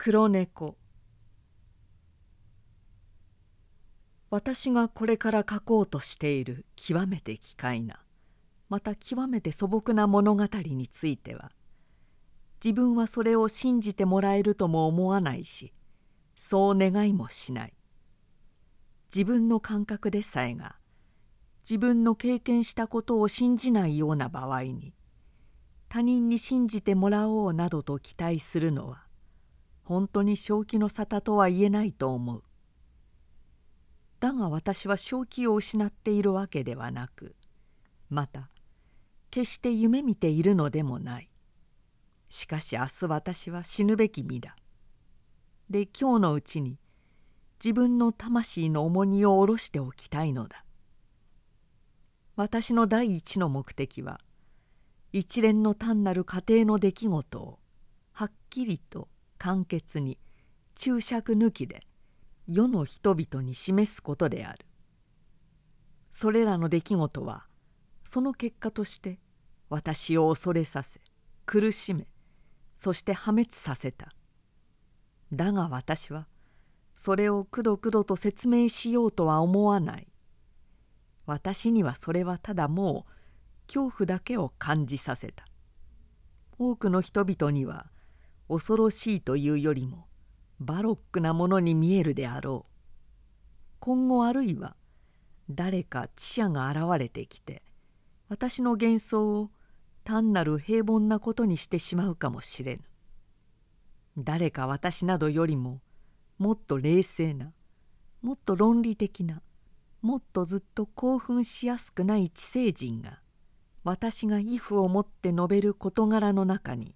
黒猫。私がこれから書こうとしている極めて奇怪なまた極めて素朴な物語については自分はそれを信じてもらえるとも思わないしそう願いもしない。自分の感覚でさえが自分の経験したことを信じないような場合に他人に信じてもらおうなどと期待するのは本当に正気の沙汰とは言えないと思う。だが私は正気を失っているわけではなくまた決して夢見ているのでもない。しかし明日私は死ぬべき身だ。で今日のうちに自分の魂の重荷を下ろしておきたいのだ。私の第一の目的は一連の単なる家庭の出来事をはっきりと簡潔に注釈抜きで世の人々に示すことである。それらの出来事はその結果として私を恐れさせ苦しめそして破滅させた。だが私はそれをくどくどと説明しようとは思わない。私にはそれはただもう恐怖だけを感じさせた。多くの人々には恐ろしいというよりもバロックなものに見えるであろう。今後あるいは誰か知者が現れてきて私の幻想を単なる平凡なことにしてしまうかもしれぬ。誰か私などよりももっと冷静なもっと論理的なもっとずっと興奮しやすくない知性人が私が畏怖をもって述べる事柄の中に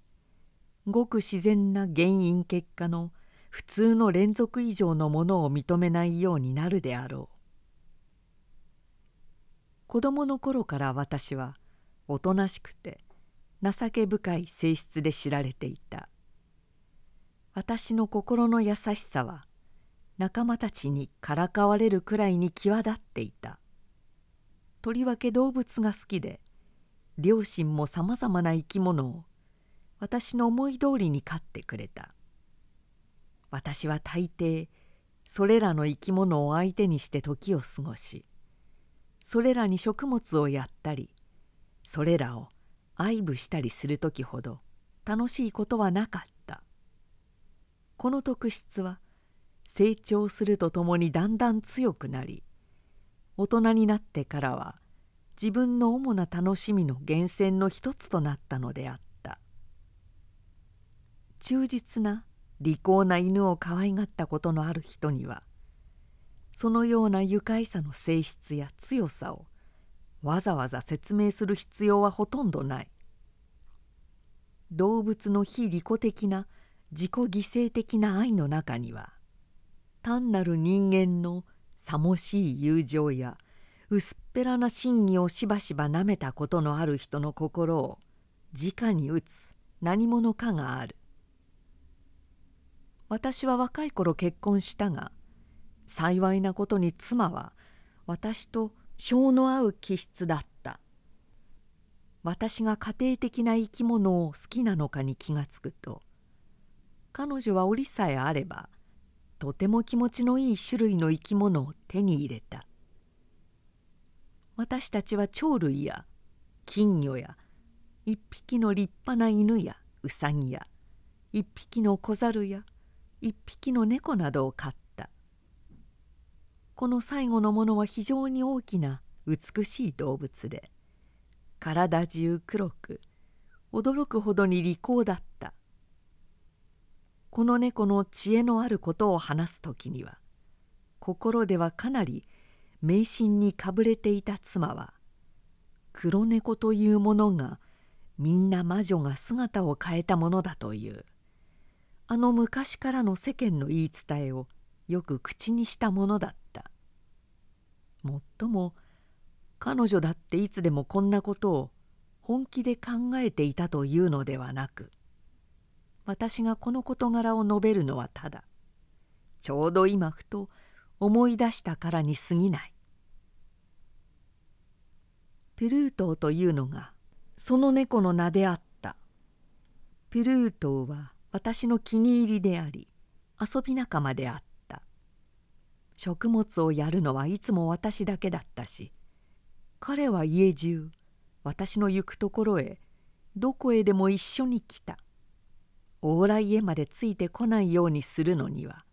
ごく自然な原因結果の普通の連続以上のものを認めないようになるであろう。子供の頃から私はおとなしくて情け深い性質で知られていた。私の心の優しさは仲間たちにからかわれるくらいに際立っていた。とりわけ動物が好きで両親もさまざまな生き物を私の思い通りに飼ってくれた。私は大抵それらの生き物を相手にして時を過ごしそれらに食物をやったりそれらを愛撫したりする時ほど楽しいことはなかった。この特質は成長するとともにだんだん強くなり大人になってからは自分の主な楽しみの源泉の一つとなったのであった。忠実な利口な犬を可愛がったことのある人にはそのような愉快さの性質や強さをわざわざ説明する必要はほとんどない。動物の非利己的な自己犠牲的な愛の中には単なる人間のさもしい友情や薄っぺらな真偽をしばしばなめたことのある人の心を直に打つ何者かがある。私は若い頃結婚したが幸いなことに妻は私と性の合う気質だった。私が家庭的な生き物を好きなのかに気がつくと彼女は折さえあればとても気持ちのいい種類の生き物を手に入れた。私たちは鳥類や金魚や一匹の立派な犬やうさぎや一匹の小猿や一匹の猫などを飼った。この最後のものは非常に大きな美しい動物で体中黒く驚くほどに利口だった。この猫の知恵のあることを話す時には心ではかなり迷信にかぶれていた妻は黒猫というものがみんな魔女が姿を変えたものだという。あの昔からの世間の言い伝えをよく口にしたものだった。もっとも彼女だっていつでもこんなことを本気で考えていたというのではなく私がこの事柄を述べるのはただちょうど今ふと思い出したからに過ぎない。ピルートーというのがその猫の名であった。ピルートーは私の気に入りであり遊び仲間であった。食物をやるのはいつも私だけだったし彼は家中私の行くところへどこへでも一緒に来た。往来へまでついてこないようにするのには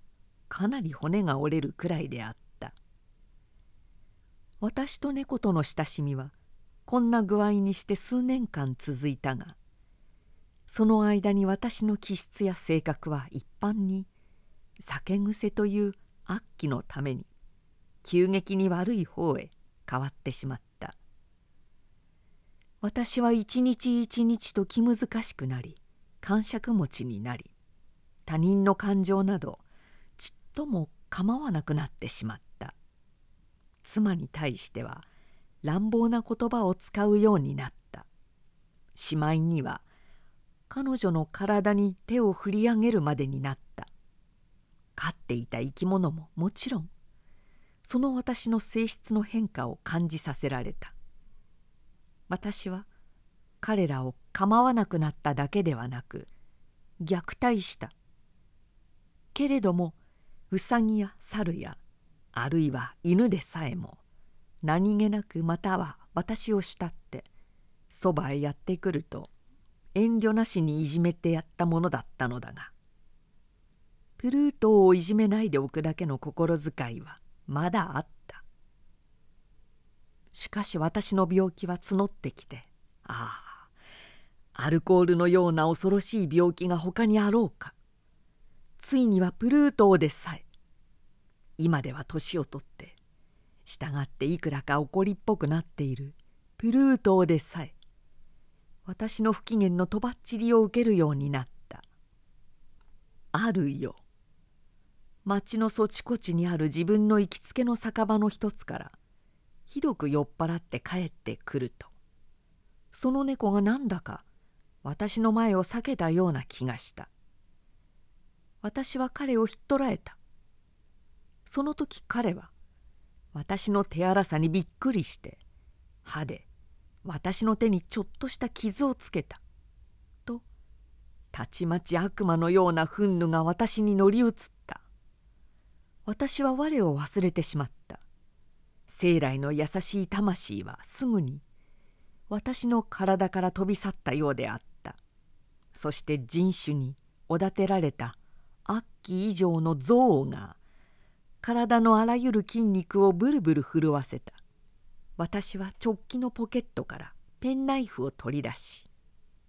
かなり骨が折れるくらいであった。私と猫との親しみはこんな具合にして数年間続いたがその間に私の気質や性格は一般に酒癖という悪鬼のために急激に悪い方へ変わってしまった。私は一日一日と気難しくなり感触持ちになり他人の感情などちっとも構わなくなってしまった。妻に対しては乱暴な言葉を使うようになった。しまいには彼女の体に手を振り上げるまでになった。飼っていた生き物ももちろんその私の性質の変化を感じさせられた。私は彼らを構わなくなっただけではなく虐待した。けれどもウサギや猿やあるいは犬でさえも何気なくまたは私を慕ってそばへやってくると遠慮なしにいじめてやったものだったのだがプルートをいじめないでおくだけの心遣いはまだあった。しかし私の病気は募ってきてああアルコールのような恐ろしい病気が他にあろうか。ついにはプルートでさえ今では年を取って従っていくらか怒りっぽくなっているプルートでさえ私の不機嫌のとばっちりを受けるようになった。あるよ。町のそちこちにある自分の行きつけの酒場の一つからひどく酔っ払って帰ってくると。その猫がなんだか私の前を避けたような気がした。私は彼をひっ捕らえた。その時彼は私の手荒さにびっくりして歯で私の手にちょっとした傷をつけた。とたちまち悪魔のような憤怒が私に乗り移った。私は我を忘れてしまった。生来の優しい魂はすぐに私の体から飛び去ったようであった。そして人種におだてられた悪鬼以上の憎悪が体のあらゆる筋肉をブルブル震わせた。私は直帰のポケットからペンナイフを取り出し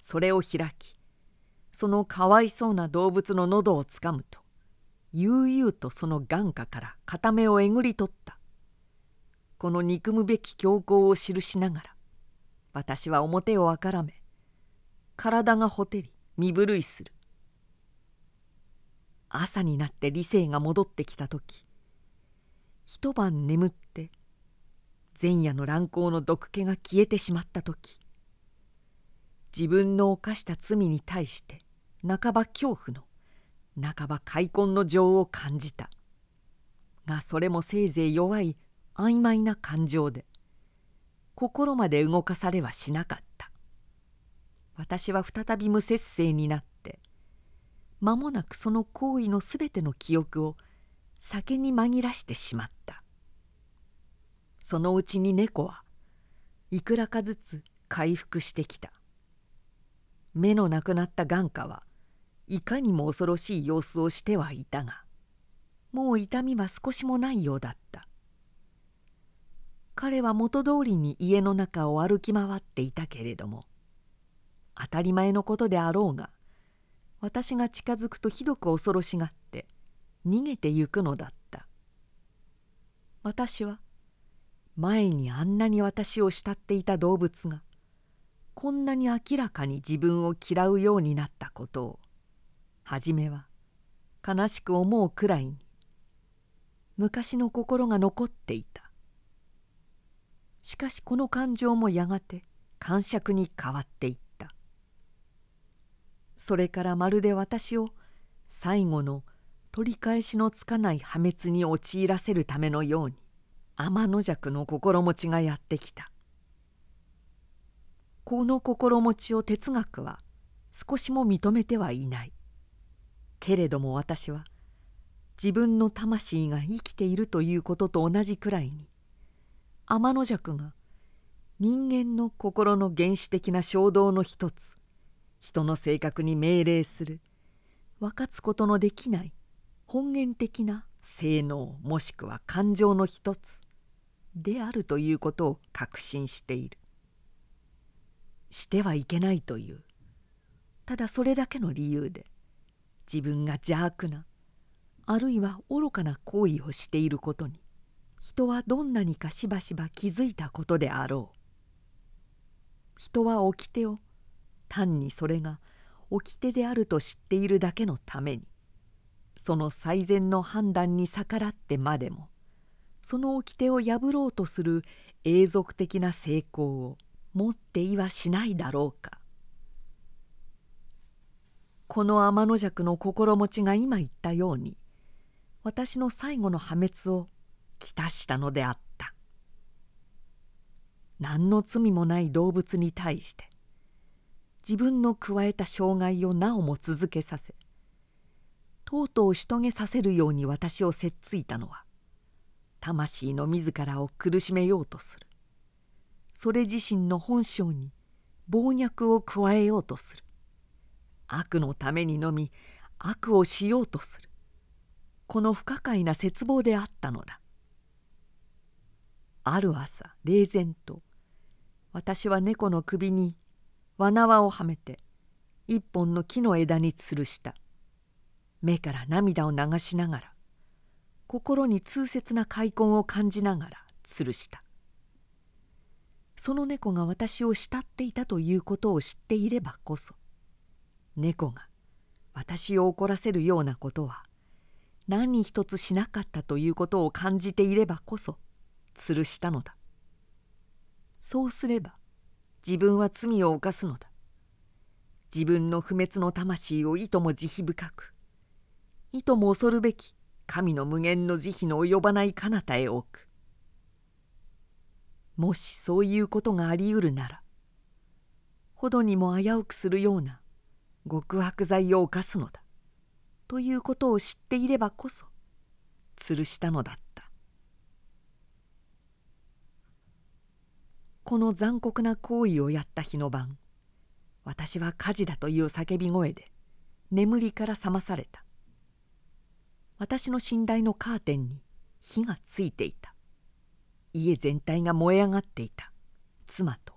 それを開きそのかわいそうな動物の喉をつかむと悠々とその眼下から片目をえぐり取った。この憎むべき強行を記しながら私は表をあからめ体がほてり身震いする。朝になって理性が戻ってきた時一晩眠って前夜の乱行の毒気が消えてしまった時自分の犯した罪に対して半ば恐怖の半ば開墾の情を感じた。がそれもせいぜい弱い曖昧な感情で心まで動かされはしなかった。私は再び無節制になって間もなくその行為のすべての記憶を酒に紛らしてしまった。そのうちに猫はいくらかずつ回復してきた。目のなくなった眼下はいかにも恐ろしい様子をしてはいたがもう痛みは少しもないようだった。彼は元通りに家の中を歩き回っていたけれども当たり前のことであろうが私が近づくとひどく恐ろしがって逃げてゆくのだった。私は前にあんなに私を慕っていた動物がこんなに明らかに自分を嫌うようになったことを初めは悲しく思うくらいに昔の心が残っていた。しかしこの感情もやがて感触に変わっていった。それからまるで私を最後の取り返しのつかない破滅に陥らせるためのように天の弱の心持ちがやってきた。この心持ちを哲学は少しも認めてはいない。けれども私は自分の魂が生きているということと同じくらいに天の弱が人間の心の原始的な衝動の一つ人の性格に命令する分かつことのできない本源的な性能もしくは感情の一つであるということを確信している。してはいけないという。ただそれだけの理由で自分が邪悪なあるいは愚かな行為をしていることに人はどんなにかしばしば気づいたことであろう。人は掟を単にそれが掟であると知っているだけのためにその最善の判断に逆らってまでもその掟を破ろうとする永続的な成功を持っていはしないだろうか。この天の弱の心持ちが今言ったように私の最後の破滅をきたしたのであった。何の罪もない動物に対して自分の加えた障害をなおも続けさせとうとうしとげさせるように私をせっついたのは魂の自らを苦しめようとする。それ自身の本性に暴虐を加えようとする。悪のためにのみ悪をしようとする。この不可解な絶望であったのだ。ある朝冷然と私は猫の首にわ縄をはめて一本の木の枝に吊るした。目から涙を流しながら心に痛切な開墾を感じながら吊るした。その猫が私を慕っていたということを知っていればこそ猫が私を怒らせるようなことは何一つしなかったということを感じていればこそ吊るしたのだ。そうすれば自分は罪を犯すのだ。自分の不滅の魂をいとも慈悲深くいとも恐るべき神の無限の慈悲の及ばない彼方へ置く。もしそういうことがありうるならほどにも危うくするような極悪罪を犯すのだということを知っていればこそ吊るしたのだった。この残酷な行為をやった日の晩私は火事だという叫び声で眠りから覚まされた。私の寝台のカーテンに火がついていた。家全体が燃え上がっていた。妻と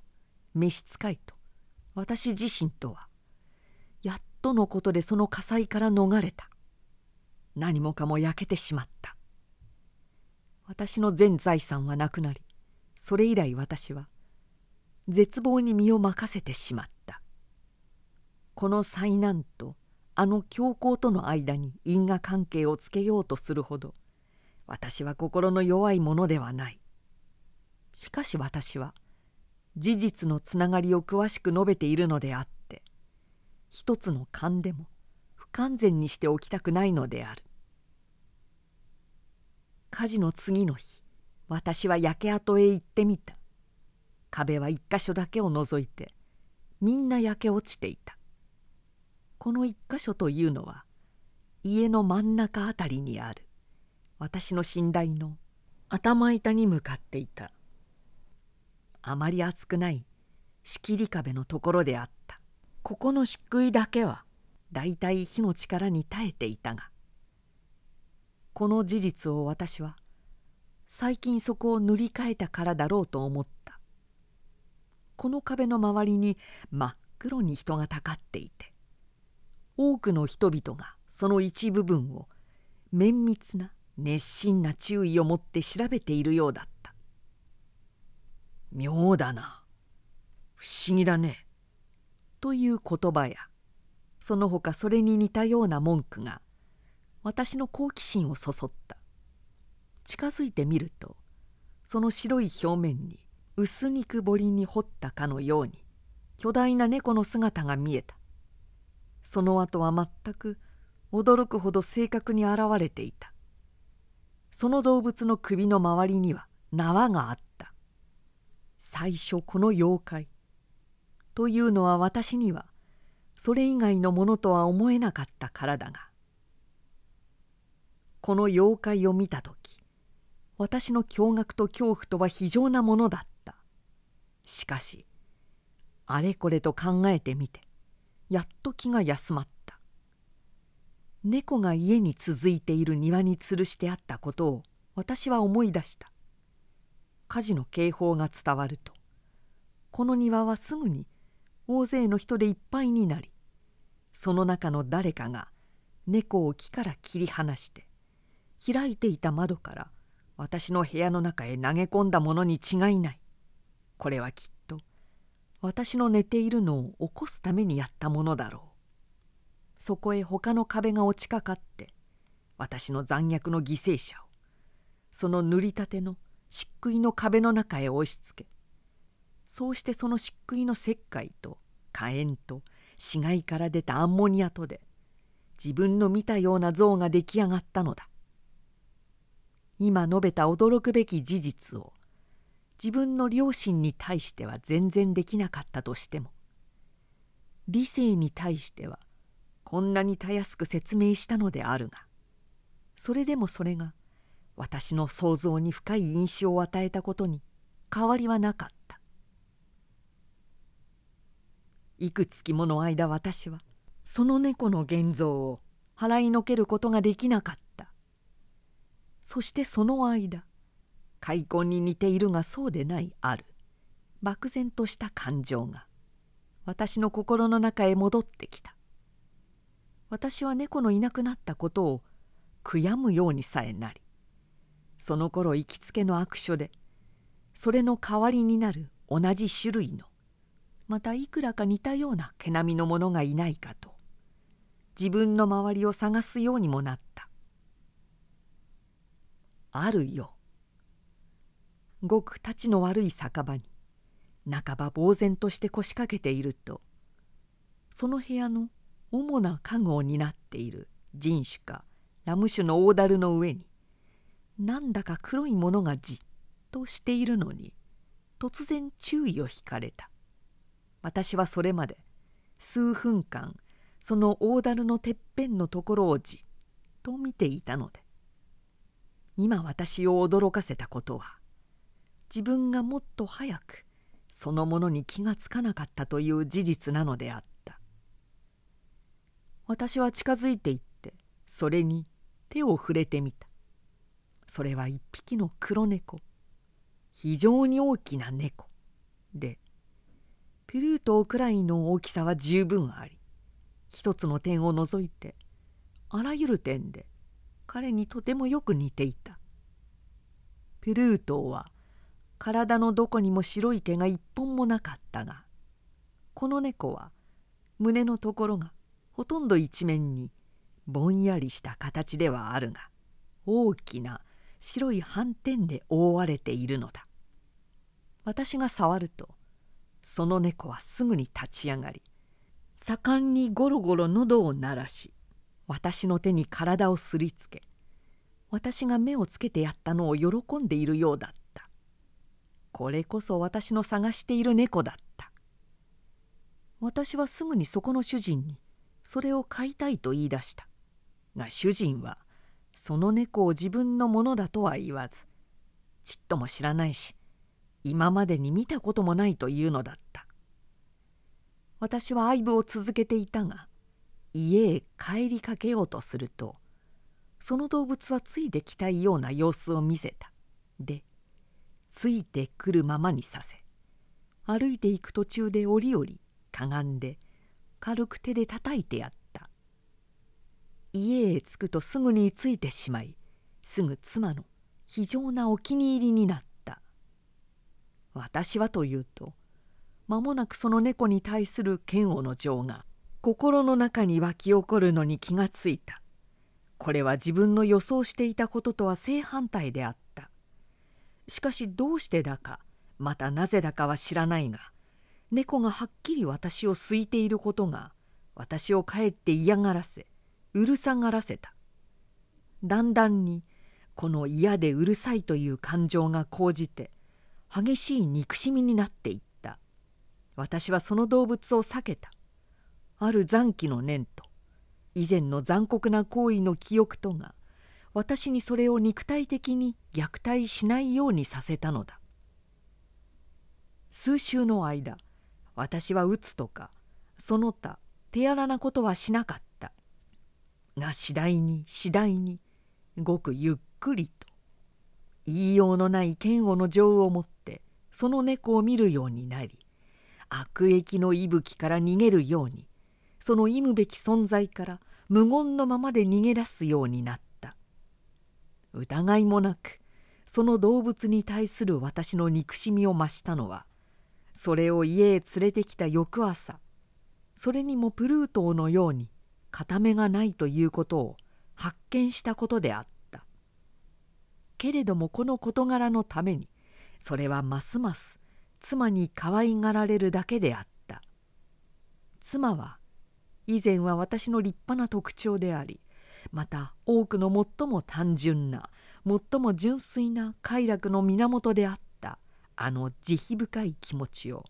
召使いと私自身とはやっとのことでその火災から逃れた。何もかも焼けてしまった。私の全財産はなくなりそれ以来私は絶望に身を任せてしまった。この災難とあの強行との間に因果関係をつけようとするほど私は心の弱いものではない。しかし私は事実のつながりを詳しく述べているのであって一つの勘でも不完全にしておきたくないのである。火事の次の日私は焼け跡へ行ってみた。壁は一箇所だけを除いてみんな焼け落ちていた。この一箇所というのは家の真ん中あたりにある私の寝台の頭板に向かっていた。あまり厚くない仕切り壁のところであった。ここの漆喰だけはだいたい火の力に耐えていたがこの事実を私は最近そこを塗り替えたからだろうと思った。この壁の周りに真っ黒に人がたかっていて多くの人々がその一部分を綿密な熱心な注意を持って調べているようだった。妙だな。不思議だね。という言葉やその他それに似たような文句が私の好奇心をそそった。近づいてみるとその白い表面に薄肉彫りに彫ったかのように巨大な猫の姿が見えた。その後は全く驚くほど正確に現れていた。その動物の首の周りには縄があった。最初この妖怪。というのは私にはそれ以外のものとは思えなかったからだが。この妖怪を見た時私の驚愕と恐怖とは非常なものだった。しかしあれこれと考えてみてやっと気が休まった。猫が家に続いている庭に吊るしてあったことを私は思い出した。火事の警報が伝わるとこの庭はすぐに大勢の人でいっぱいになりその中の誰かが猫を木から切り離して開いていた窓から私の部屋の中へ投げ込んだものに違いない。これはきっと私の寝ているのを起こすためにやったものだろう。そこへ他の壁が落ちかかって私の残虐の犠牲者をその塗りたての漆喰の壁の中へ押しつけそうしてその漆喰の石灰と火炎と死骸から出たアンモニアとで自分の見たような像が出来上がったのだ。今述べた驚くべき事実を自分の両親に対しては全然できなかったとしても理性に対してはこんなにたやすく説明したのであるがそれでもそれが私の想像に深い印象を与えたことに変わりはなかった。いくつきもの間私はその猫の現像を払いのけることができなかった。そしてその間開墾に似ているがそうでないある。漠然とした感情が。私の心の中へ戻ってきた。私は猫のいなくなったことを悔やむようにさえなり。その頃行きつけの悪所でそれの代わりになる同じ種類のまたいくらか似たような毛並みのものがいないかと自分の周りを探すようにもなった。あるよ。ごくたちの悪い酒場に半ば呆然として腰掛けているとその部屋の主な家具を担っている人種かラム種の大樽の上になんだか黒いものがじっとしているのに突然注意を引かれた。私はそれまで数分間その大樽のてっぺんのところをじっと見ていたので今私を驚かせたことは自分がもっと早くそのものに気がつかなかったという事実なのであった。私は近づいていってそれに手を触れてみた。それは一匹の黒猫。非常に大きな猫。でピルートくらいの大きさは十分あり一つの点を除いてあらゆる点で彼にとてもよく似ていた。ピルートは体のどこにも白い毛が一本もなかったがこの猫は胸のところがほとんど一面にぼんやりした形ではあるが大きな白い斑点で覆われているのだ。私が触るとその猫はすぐに立ち上がり盛んにゴロゴロ喉を鳴らし私の手に体をすりつけ私が目をつけてやったのを喜んでいるようだった。これこそ私の探している猫だった。私はすぐにそこの主人にそれを飼いたいと言い出した。が主人はその猫を自分のものだとは言わずちっとも知らないし今までに見たこともないというのだった。私は愛撫を続けていたが家へ帰りかけようとするとその動物はついてきたいような様子を見せた。でついてくるままにさせ歩いていく途中で折々かがんで軽く手で叩いてやった。家へ着くとすぐについてしまいすぐ妻の非常なお気に入りになった。私はというと間もなくその猫に対する嫌悪の情が心の中に湧き起こるのに気がついた。これは自分の予想していたこととは正反対であった。しかしどうしてだかまたなぜだかは知らないが猫がはっきり私を好いていることが私をかえって嫌がらせうるさがらせた。だんだんにこの嫌でうるさいという感情が高じて激しい憎しみになっていった。私はその動物を避けた。ある残機の念と以前の残酷な行為の記憶とが私にそれを肉体的に虐待しないようにさせたのだ。数週の間私は打つとかその他手荒なことはしなかった。が次第に次第にごくゆっくりと言いようのない嫌悪の情を持ってその猫を見るようになり悪役の息吹から逃げるようにその忌むべき存在から無言のままで逃げ出すようになった。疑いもなくその動物に対する私の憎しみを増したのはそれを家へ連れてきた翌朝それにもプルートーのように片目がないということを発見したことであった。けれどもこの事柄のためにそれはますます妻に可愛がられるだけであった。妻は以前は私の立派な特徴でありまた多くの最も単純な最も純粋な快楽の源であったあの慈悲深い気持ちを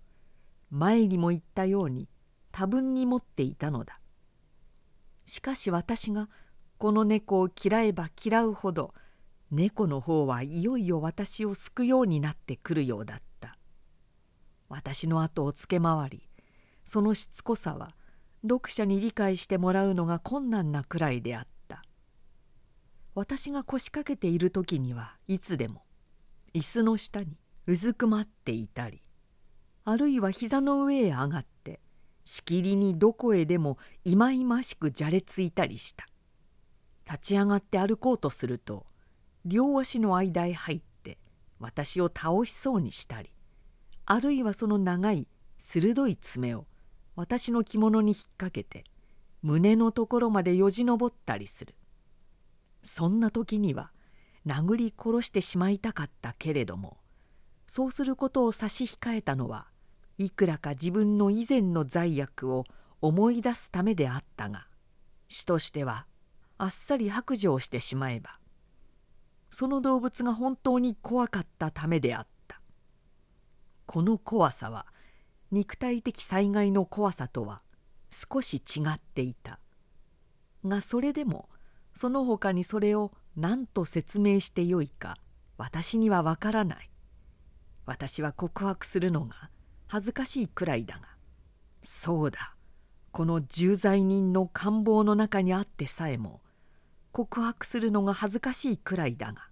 前にも言ったように多分に持っていたのだ。しかし私がこの猫を嫌えば嫌うほど猫の方はいよいよ私を救うようになってくるようだった。私の後をつけ回りそのしつこさは読者に理解してもらうのが困難なくらいであった。私が腰掛けている時にはいつでも椅子の下にうずくまっていたりあるいは膝の上へ上がってしきりにどこへでもいまいましくじゃれついたりした。立ち上がって歩こうとすると両足の間へ入って私を倒しそうにしたりあるいはその長い鋭い爪を私の着物に引っ掛けて胸のところまでよじ登ったりする。そんな時には殴り殺してしまいたかったけれどもそうすることを差し控えたのはいくらか自分の以前の罪悪を思い出すためであったが死としてはあっさり白状してしまえばその動物が本当に怖かったためであった。この怖さは肉体的災害の怖さとは少し違っていた。がそれでもその他にそれを何と説明してよいか私にはわからない。私は告白するのが恥ずかしいくらいだがそうだ。この重罪人の官房の中にあってさえも告白するのが恥ずかしいくらいだが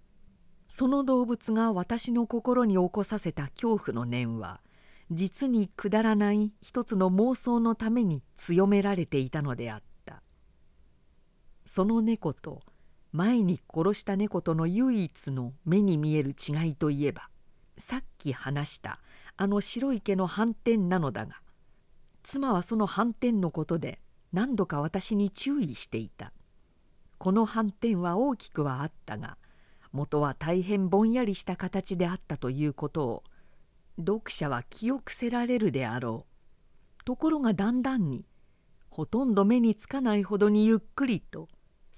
その動物が私の心に起こさせた恐怖の念は実にくだらない一つの妄想のために強められていたのであった。その猫と前に殺した猫との唯一の目に見える違いといえばさっき話したあの白い毛の斑点なのだが妻はその斑点のことで何度か私に注意していた。この斑点は大きくはあったが元は大変ぼんやりした形であったということを読者は記憶せられるであろう。ところがだんだんにほとんど目につかないほどにゆっくりと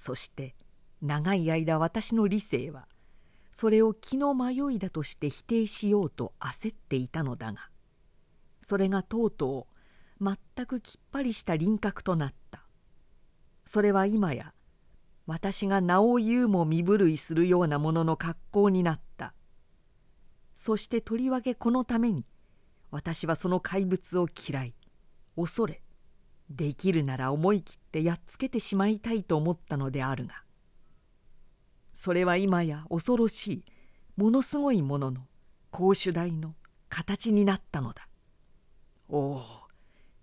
そして長い間私の理性はそれを気の迷いだとして否定しようと焦っていたのだがそれがとうとう全くきっぱりした輪郭となった。それは今や私が名を言うも身震いするようなものの格好になった。そしてとりわけこのために私はその怪物を嫌い恐れできるなら思い切ってやっつけてしまいたいと思ったのであるがそれは今や恐ろしいものすごいものの公主大の形になったのだ。おお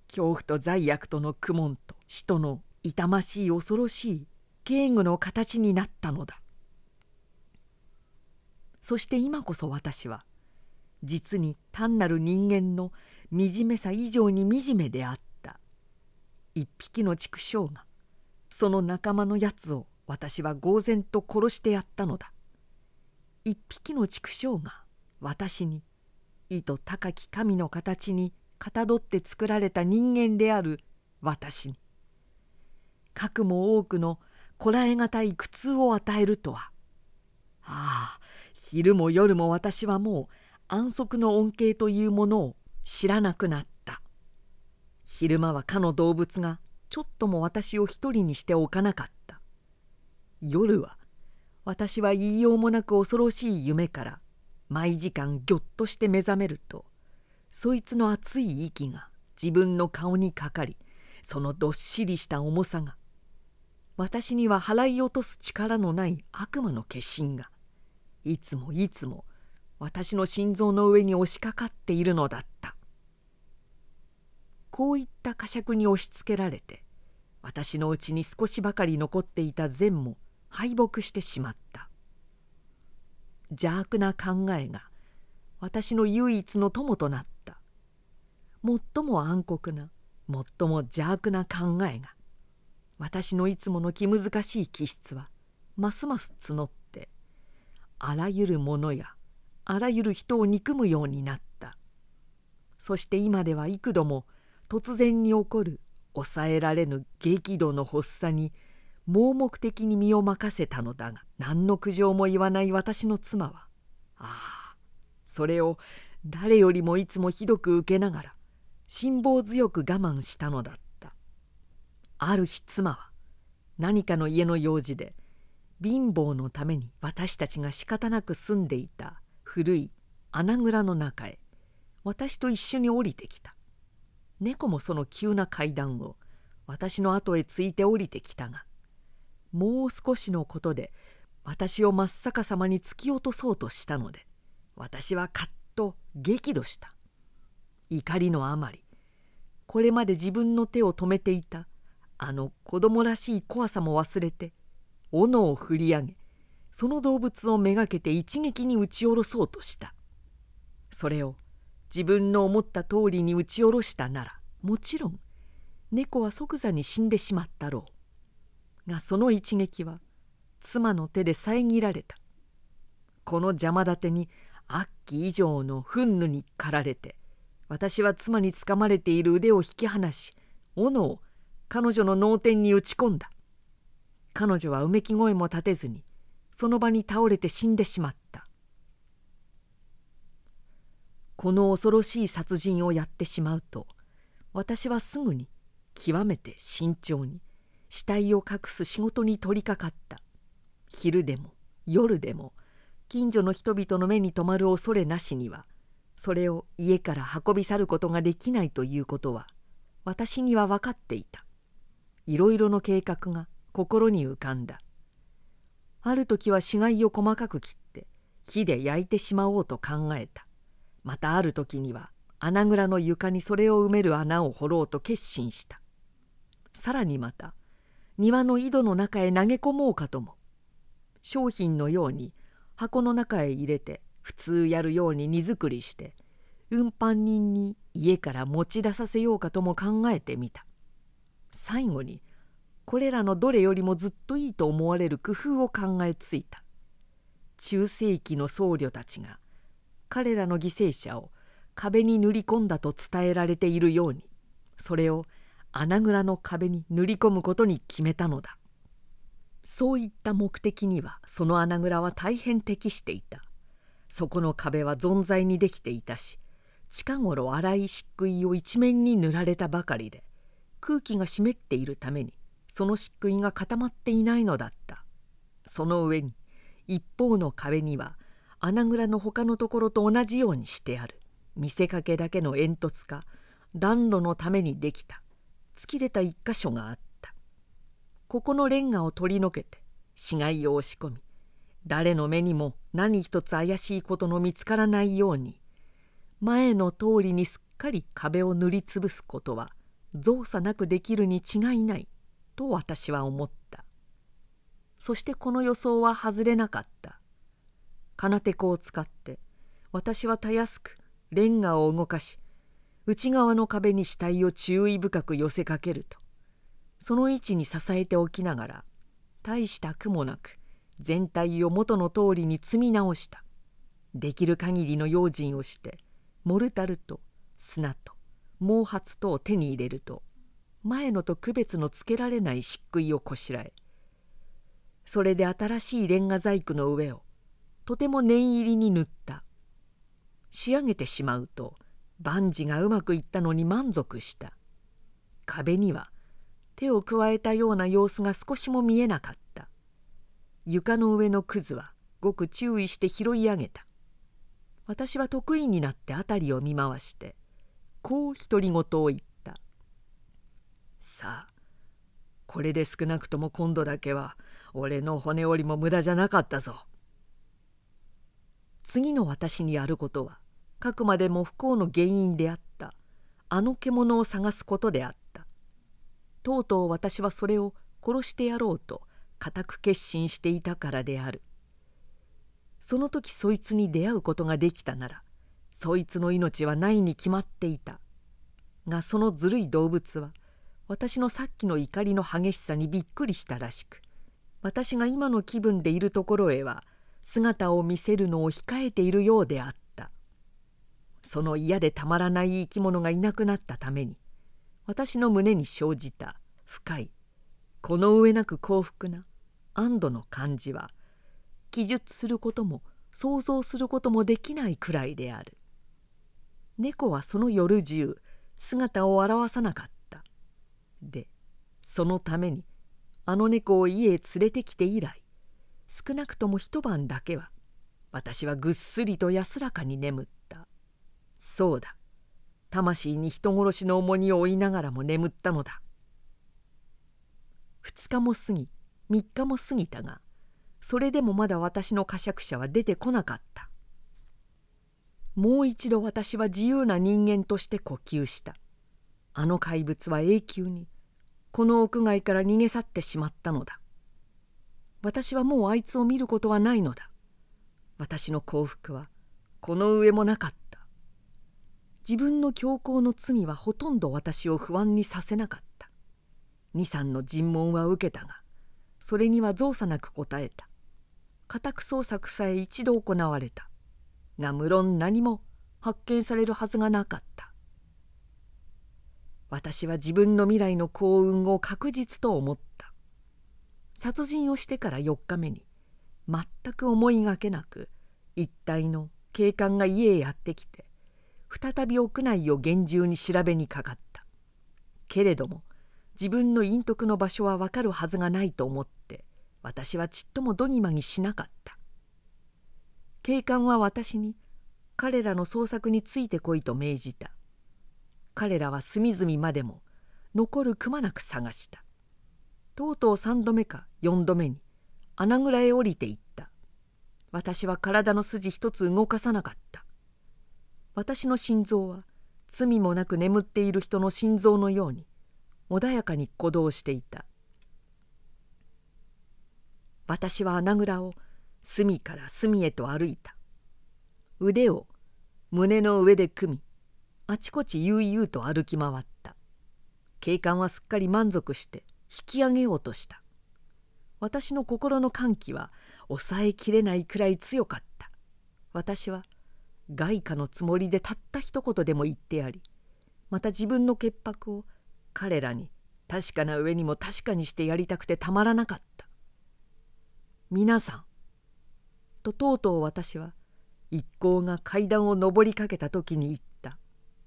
恐怖と罪悪との苦悶と死との痛ましい恐ろしい敬具の形になったのだ。そして今こそ私は実に単なる人間の惨めさ以上に惨めであった。一匹の畜生がその仲間のやつを私は呆然と殺してやったのだ。一匹の畜生が私に意図高き神の形にかたどって作られた人間である私に。かくも多くのこらえがたい苦痛を与えるとは。ああ昼も夜も私はもう安息の恩恵というものを知らなくなった。昼間はかの動物がちょっとも私を一人にしておかなかった。夜は私は言いようもなく恐ろしい夢から毎時間ぎょっとして目覚めるとそいつの熱い息が自分の顔にかかりそのどっしりした重さが私には払い落とす力のない悪魔の化身がいつもいつも私の心臓の上に押しかかっているのだった。こういった呵責に押しつけられて私のうちに少しばかり残っていた善も敗北してしまった。邪悪な考えが私の唯一の友となった。最も暗黒な最も邪悪な考えが私のいつもの気難しい気質はますます募ってあらゆるものやあらゆる人を憎むようになった。そして今では幾度も突然に起こる抑えられぬ激怒の発作に盲目的に身を任せたのだが何の苦情も言わない私の妻はああそれを誰よりもいつもひどく受けながら辛抱強く我慢したのだったある日妻は何かの家の用事で貧乏のために私たちが仕方なく住んでいた古い穴蔵の中へ私と一緒に降りてきた。猫もその急な階段を私の後へついて降りてきたがもう少しのことで私を真っ逆さまに突き落とそうとしたので私はカッと激怒した。怒りのあまりこれまで自分の手を止めていたあの子供らしい怖さも忘れて斧を振り上げその動物をめがけて一撃に撃ち下ろそうとした。それを自分の思った通りに撃ち下ろしたならもちろん猫は即座に死んでしまったろう。がその一撃は妻の手で遮られた。この邪魔立てに悪鬼以上の憤怒に駆られて私は妻につかまれている腕を引き離し斧を彼女の脳天に打ち込んだ。彼女はうめき声も立てずにその場に倒れて死んでしまった。この恐ろしい殺人をやってしまうと私はすぐに極めて慎重に死体を隠す仕事に取りかかった。昼でも夜でも近所の人々の目に留まる恐れなしにはそれを家から運び去ることができないということは私には分かっていた。いろいろの計画が心に浮かんだ。ある時は死骸を細かく切って火で焼いてしまおうと考えた。またある時には穴蔵の床にそれを埋める穴を掘ろうと決心した。さらにまた庭の井戸の中へ投げ込もうかとも商品のように箱の中へ入れて普通やるように荷造りして運搬人に家から持ち出させようかとも考えてみた。最後にこれらのどれよりもずっといいと思われる工夫を考えついた。中世紀の僧侶たちが彼らの犠牲者を壁に塗り込んだと伝えられているようにそれを穴蔵の壁に塗り込むことに決めたのだ。そういった目的にはその穴蔵は大変適していた。そこの壁は存在にできていたし近頃粗い漆喰を一面に塗られたばかりで空気が湿っているためにその漆喰が固まっていないのだった。その上に一方の壁には穴蔵の他のところと同じようにしてある。見せかけだけの煙突か暖炉のためにできた。突き出た一箇所があった。ここのレンガを取り除けて死骸を押し込み誰の目にも何一つ怪しいことの見つからないように前の通りにすっかり壁を塗りつぶすことは造作なくできるに違いないと私は思った。そしてこの予想は外れなかった。金手子を使って私はたやすくレンガを動かし内側の壁に死体を注意深く寄せかけるとその位置に支えておきながら大した苦もなく全体を元の通りに積み直した。できる限りの用心をしてモルタルと砂と毛髪とを手に入れると前のと区別のつけられない漆喰をこしらえそれで新しいレンガ細工の上をとても念入りに塗った。仕上げてしまうと万事がうまくいったのに満足した。壁には手を加えたような様子が少しも見えなかった。床の上のくずはごく注意して拾い上げた。私は得意になって辺りを見回してこう独り言を言った「さあこれで少なくとも今度だけは俺の骨折りも無駄じゃなかったぞ」次の私にやることはかくまでも不幸の原因であった。あの獣を探すことであった。とうとう私はそれを殺してやろうと固く決心していたからである。その時そいつに出会うことができたならそいつの命はないに決まっていた。がそのずるい動物は私のさっきの怒りの激しさにびっくりしたらしく私が今の気分でいるところへは姿を見せるのを控えているようであった。その嫌でたまらない生き物がいなくなったために私の胸に生じた深いこの上なく幸福な安堵の感じは記述することも想像することもできないくらいである。猫はその夜中姿を現さなかった。でそのためにあの猫を家へ連れてきて以来少なくとも一晩だけは私はぐっすりと安らかに眠った。そうだ。魂に人殺しの重荷を負いながらも眠ったのだ。2日も過ぎ3日も過ぎたがそれでもまだ私の呵責者は出てこなかった。もう一度私は自由な人間として呼吸した。あの怪物は永久にこの屋外から逃げ去ってしまったのだ。私はもうあいつを見ることはないのだ。私の幸福はこの上もなかった。自分の強行の罪はほとんど私を不安にさせなかった。二三の尋問は受けたがそれには造作なく答えた。家宅捜索さえ一度行われた。が無論何も発見されるはずがなかった。私は自分の未来の幸運を確実と思った。殺人をしてから4日目に全く思いがけなく一体の警官が家へやってきて再び屋内を厳重に調べにかかった。けれども自分の隠匿の場所は分かるはずがないと思って私はちっともどぎまぎしなかった。警官は私に彼らの捜索についてこいと命じた。彼らは隅々までも残るくまなく探した。とうとう3度目か4度目に穴蔵へ降りていった。私は体の筋一つ動かさなかった。私の心臓は罪もなく眠っている人の心臓のように穏やかに鼓動していた。私は穴蔵を隅から隅へと歩いた。腕を胸の上で組みあちこち悠々と歩き回った。警官はすっかり満足してき上げようとした。私の心の歓喜は抑えきれないくらい強かった。私は外貨のつもりでたった一言でも言ってやりまた自分の潔白を彼らに確かな上にも確かにしてやりたくてたまらなかった。皆さん」ととうとう私は一行が階段を上りかけた時に言った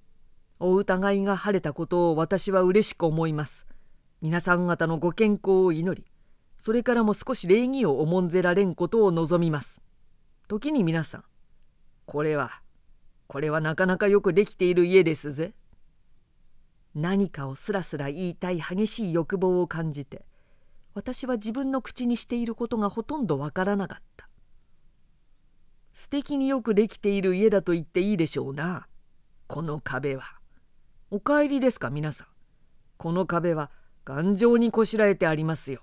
「お疑いが晴れたことを私は嬉しく思います。皆さん方のご健康を祈りそれからも少し礼儀を重んぜられんことを望みます。時に皆さんこれはこれはなかなかよくできている家ですぜ」何かをすらすら言いたい激しい欲望を感じて私は自分の口にしていることがほとんどわからなかった。素敵によくできている家だと言っていいでしょうな。この壁は。お帰りですか皆さん。この壁は頑丈にこしらえてありますよ。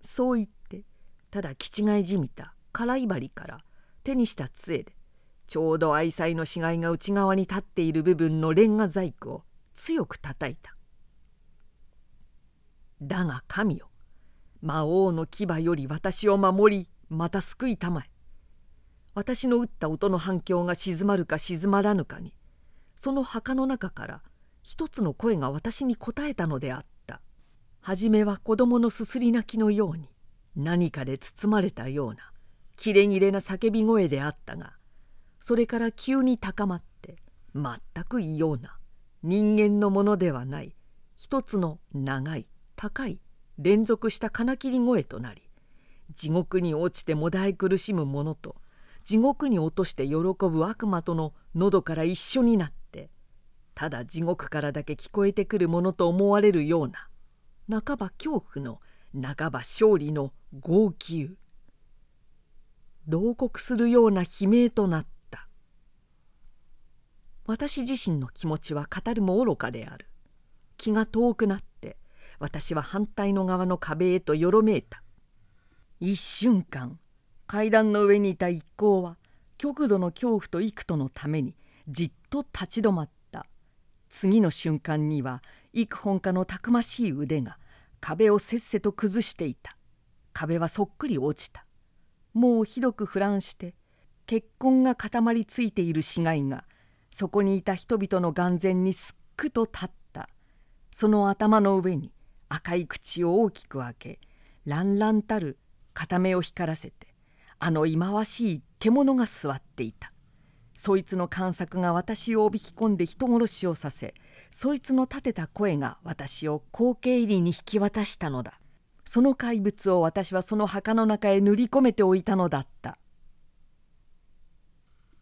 そう言ってただ気違いじみた辛い針から手にした杖でちょうど愛妻の死骸が内側に立っている部分のレンガ細工を強く叩いた。だが神よ魔王の牙より私を守りまた救いたまえ。私の打った音の反響が静まるか静まらぬかにその墓の中から一つの声が私に答えたのであった。初めは子供のすすり泣きのように何かで包まれたようなキレキレな叫び声であったがそれから急に高まって全く異様な人間のものではない一つの長い高い連続した金切り声となり地獄に落ちてもだえ苦しむ者と地獄に落として喜ぶ悪魔との喉から一緒になってただ地獄からだけ聞こえてくるものと思われるような半ば恐怖の半ば勝利の号泣。同国するような悲鳴となった。私自身の気持ちは語るも愚かである。気が遠くなって私は反対の側の壁へとよろめいた。一瞬間階段の上にいた一行は極度の恐怖と幾とのためにじっと立ち止まった次の瞬間には幾本かのたくましい腕が壁をせっせと崩していた。壁はそっくり落ちた。もうひどく腐乱して血痕が固まりついている死骸がそこにいた人々の眼前にすっくと立った。その頭の上に赤い口を大きく開け乱々たる片目を光らせてあの忌まわしい獣が座っていた。そいつの観察が私をおびき込んで人殺しをさせそいつの立てた声が私を後継入りに引き渡したのだ。その怪物を私はその墓の中へ塗り込めておいたのだった。